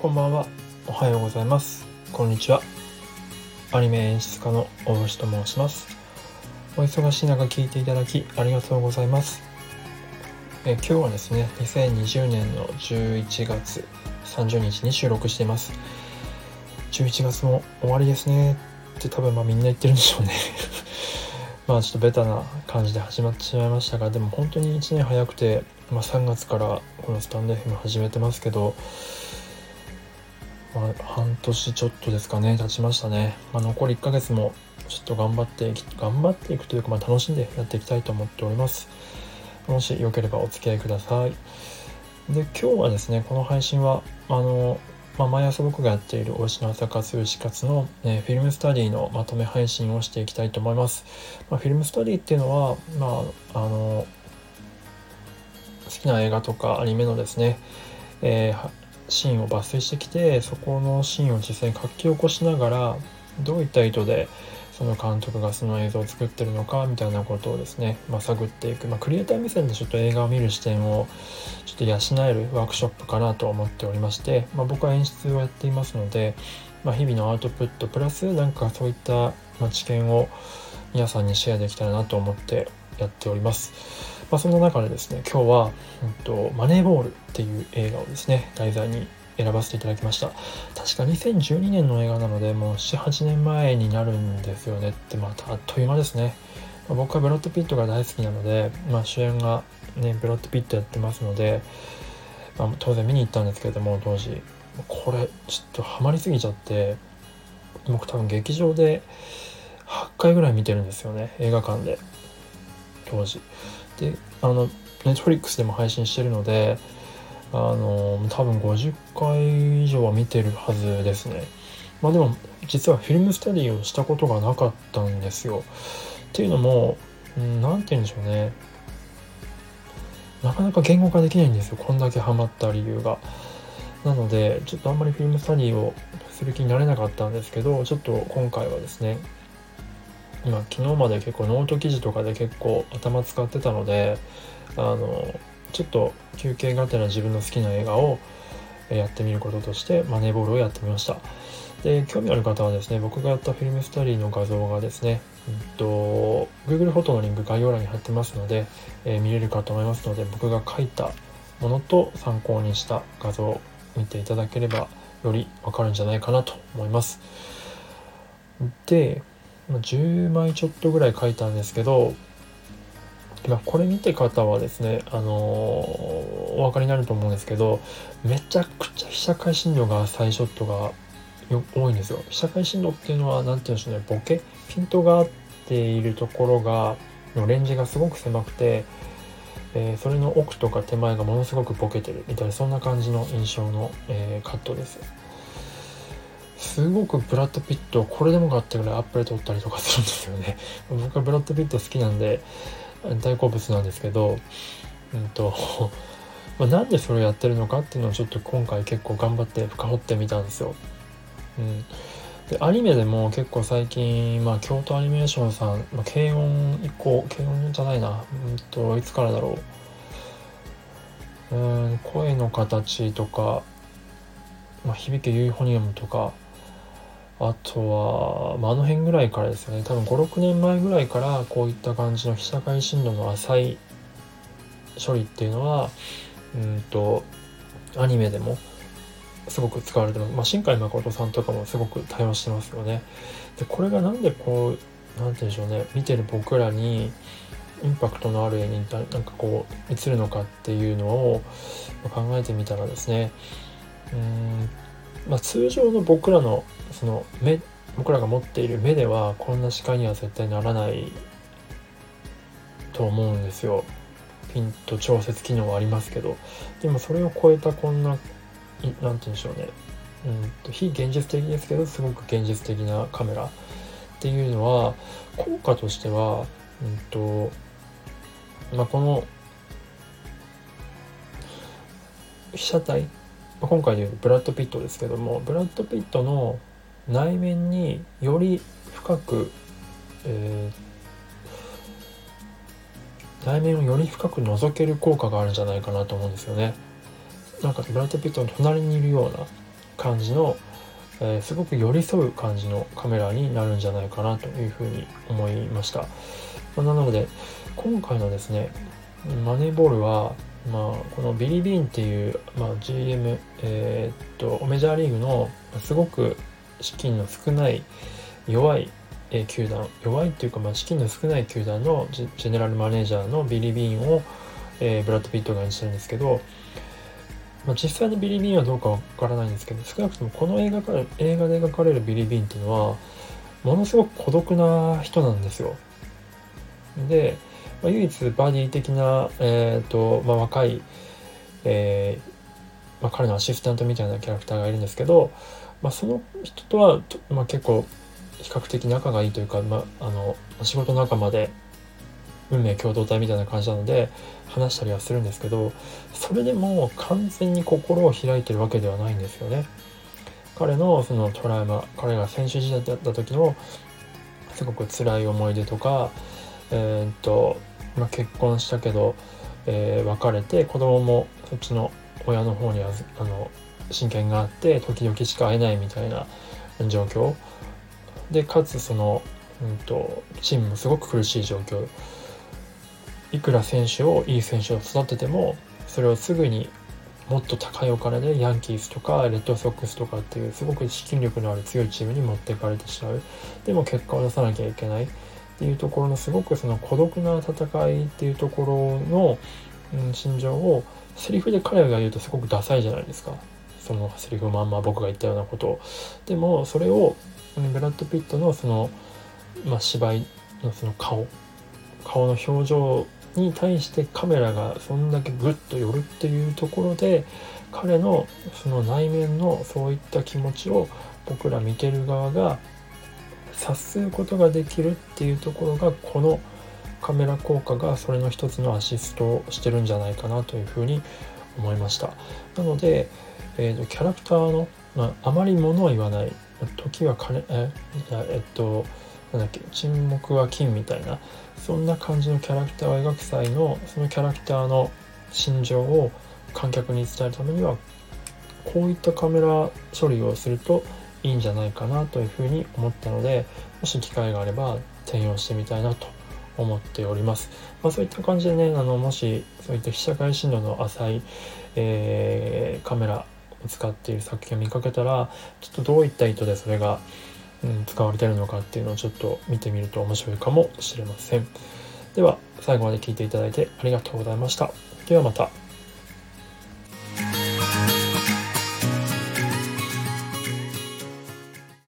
こんばんは。おはようございます。こんにちは。アニメ演出家の大星と申します。お忙しい中聞いていただきありがとうございます。え今日はですね2020年の11月30日に収録しています。11月も終わりですね。って多分まあみんな言ってるんでしょうね。まあちょっとベタな感じで始まってしまいましたがでも本当に1年早くて、まあ、3月からこのスタンド FM 始めてますけど、まあ、半年ちょっとですかね経ちましたね、まあ、残り1ヶ月もちょっと頑張って頑張っていくというか、まあ、楽しんでやっていきたいと思っております。もしよければお付き合いください。で今日はですねこの配信はあのまあ、毎朝僕がやっているおいしの朝活牛活の、えフィルムスタディのまとめ配信をしていきたいと思います。まあ、フィルムスタディっていうのは、まあ、あの好きな映画とかアニメのですね、えー、シーンを抜粋してきてそこのシーンを実際に書き起こしながらどういった意図でその監督がその映像を作ってるのかみたいなことをですね、まあ、探っていく、まあ、クリエイター目線でちょっと映画を見る視点をちょっと養えるワークショップかなと思っておりまして、まあ、僕は演出をやっていますので、ま、日々のアウトプットプラスなんかそういった知見を皆さんにシェアできたらなと思ってやっております。まあ、そんな中でですね今日は、うんと「マネーボール」っていう映画をですね題材に選ばせていただきました。確か2012年の映画なのでもう78年前になるんですよねってまたあっという間ですね、まあ、僕はブロッド・ピットが大好きなので、まあ、主演がねブロッド・ピットやってますので、まあ、当然見に行ったんですけれども当時。これちょっとハマりすぎちゃって僕多分劇場で8回ぐらい見てるんですよね映画館で。当時。であのネットフリックスでも配信してるのであの多分50回以上は見てるはずですね。まあでも実はフィルムスタディをしたことがなかったんですよ。っていうのも何て言うんでしょうね。なかなか言語化できないんですよ。こんだけハマった理由が。なのでちょっとあんまりフィルムスタディをする気になれなかったんですけどちょっと今回はですね今昨日まで結構ノート記事とかで結構頭使ってたのであのちょっと休憩がてら自分の好きな映画をやってみることとしてマネーボールをやってみました。で興味ある方はですね僕がやったフィルムスタディの画像がですね、えっと、Google フォトのリンク概要欄に貼ってますので、えー、見れるかと思いますので僕が書いたものと参考にした画像を見ていただければよりわかるんじゃないかなと思います。で10枚ちょっとぐらい書いたんですけどまあ、これ見て方はですね、あのー、お分かりになると思うんですけどめちゃくちゃ被写界深度が最初とが多いんですよ。被写界深度っていうのは何て言うんでしょうねボケピントが合っているところがのレンジがすごく狭くて、えー、それの奥とか手前がものすごくボケてるみたいなそんな感じの印象の、えー、カットです。すごくブラッド・ピットこれでもかってぐらいアップで撮ったりとかするんですよね。僕はブラッド・ピット好きなんで大好物なんですけど、うんと まあ、なんでそれをやってるのかっていうのをちょっと今回結構頑張って深掘ってみたんですよ。うん、でアニメでも結構最近、まあ、京都アニメーションさん、まあ、軽音以降軽音じゃないな、うんといつからだろう。うん声の形とか、まあ、響けユーフォニアムとかあとは、まあ、あの辺ぐらいからですね。多分56年前ぐらいからこういった感じの被写界深度の浅い処理っていうのはうんとアニメでもすごく使われてます、まあ、新海誠さんとかもすごく対応してますよね。でこれがなんでこう何て言うんでしょうね。見てる僕らにインパクトのある絵になんかこう映るのかっていうのを考えてみたらですね。うんまあ、通常の僕らのその目僕らが持っている目ではこんな視界には絶対ならないと思うんですよ。ピント調節機能はありますけど。でもそれを超えたこんな何て言うんでしょうね。うんと非現実的ですけどすごく現実的なカメラ。っていうのは効果としてはうんとまあこの被写体今回でいうブラッド・ピットですけどもブラッド・ピットの内面により深く、えー、内面をより深く覗ける効果があるんじゃないかなと思うんですよね。なんかブラッド・ピットの隣にいるような感じの、えー、すごく寄り添う感じのカメラになるんじゃないかなというふうに思いました。なので今回のですねマネーボールは、まあ、このビリビーンっていう、まあ、GM、えー、っとメジャーリーグのすごく資金の少ない弱い球団弱いっていうか、まあ、資金の少ない球団のジェネラルマネージャーのビリビーンを、えー、ブラッド・ピットが演じてるんですけど、まあ、実際のビリビーンはどうかわからないんですけど少なくともこの映画から映画で描かれるビリビーンっていうのはものすごく孤独な人なんですよ。で、まあ、唯一バディ的な、えーとまあ、若い、えーまあ、彼のアシスタントみたいなキャラクターがいるんですけど、まあ、その人とは、まあ、結構比較的仲がいいというか、まあ、あの仕事仲間で運命共同体みたいな感じなので話したりはするんですけどそれでも完全に心を開いてるわけではないんですよね。彼のそのトラウマ彼が選手時代だった時のすごく辛い思い出とか、えー、っとまあ、結婚したけど、えー、別れて子供もそっちの親の方にはあの親権があって時々しか会えないみたいな状況。でかつその、うんと、チームもすごく苦しい状況。いくら選手をいい選手を育ててもそれをすぐにもっと高いお金でヤンキースとかレッドソックスとかっていうすごく資金力のある強いチームに持っていかれてしまう。でも結果を出さなきゃいけない。っていうところのすごくその孤独な戦いっていうところの、うん、心情をセリフで彼が言うとすごくダサいじゃないですか。そのセリフまんま僕が言ったようなこと。をでもそれをブラッド・ピットのその、まあ、芝居のその顔。顔の表情に対してカメラがそんだけグッと寄るっていうところで彼のその内面のそういった気持ちを僕ら見てる側が察することができるっていうところがこのカメラ効果がそれの一つのアシストをしてるんじゃないかなというふうに思いました。なので、えーと、キャラクターの、まあ、あまりものは言わない。時は金ええっとなんだっけ沈黙は金みたいなそんな感じのキャラクターを描く際のそのキャラクターの心情を観客に伝えるためにはこういったカメラ処理をするといいんじゃないかなというふうに思ったのでもし機会があれば転用してみたいなと思っております。まあ、そういった感じでねあのもしそういった被写界深度の浅い、えー、カメラを使っている作品を見かけたらちょっとどういった意図でそれが、うん、使われてるのかっていうのをちょっと見てみると面白いかもしれません。では最後まで聞いていただいてありがとうございました。ではまた。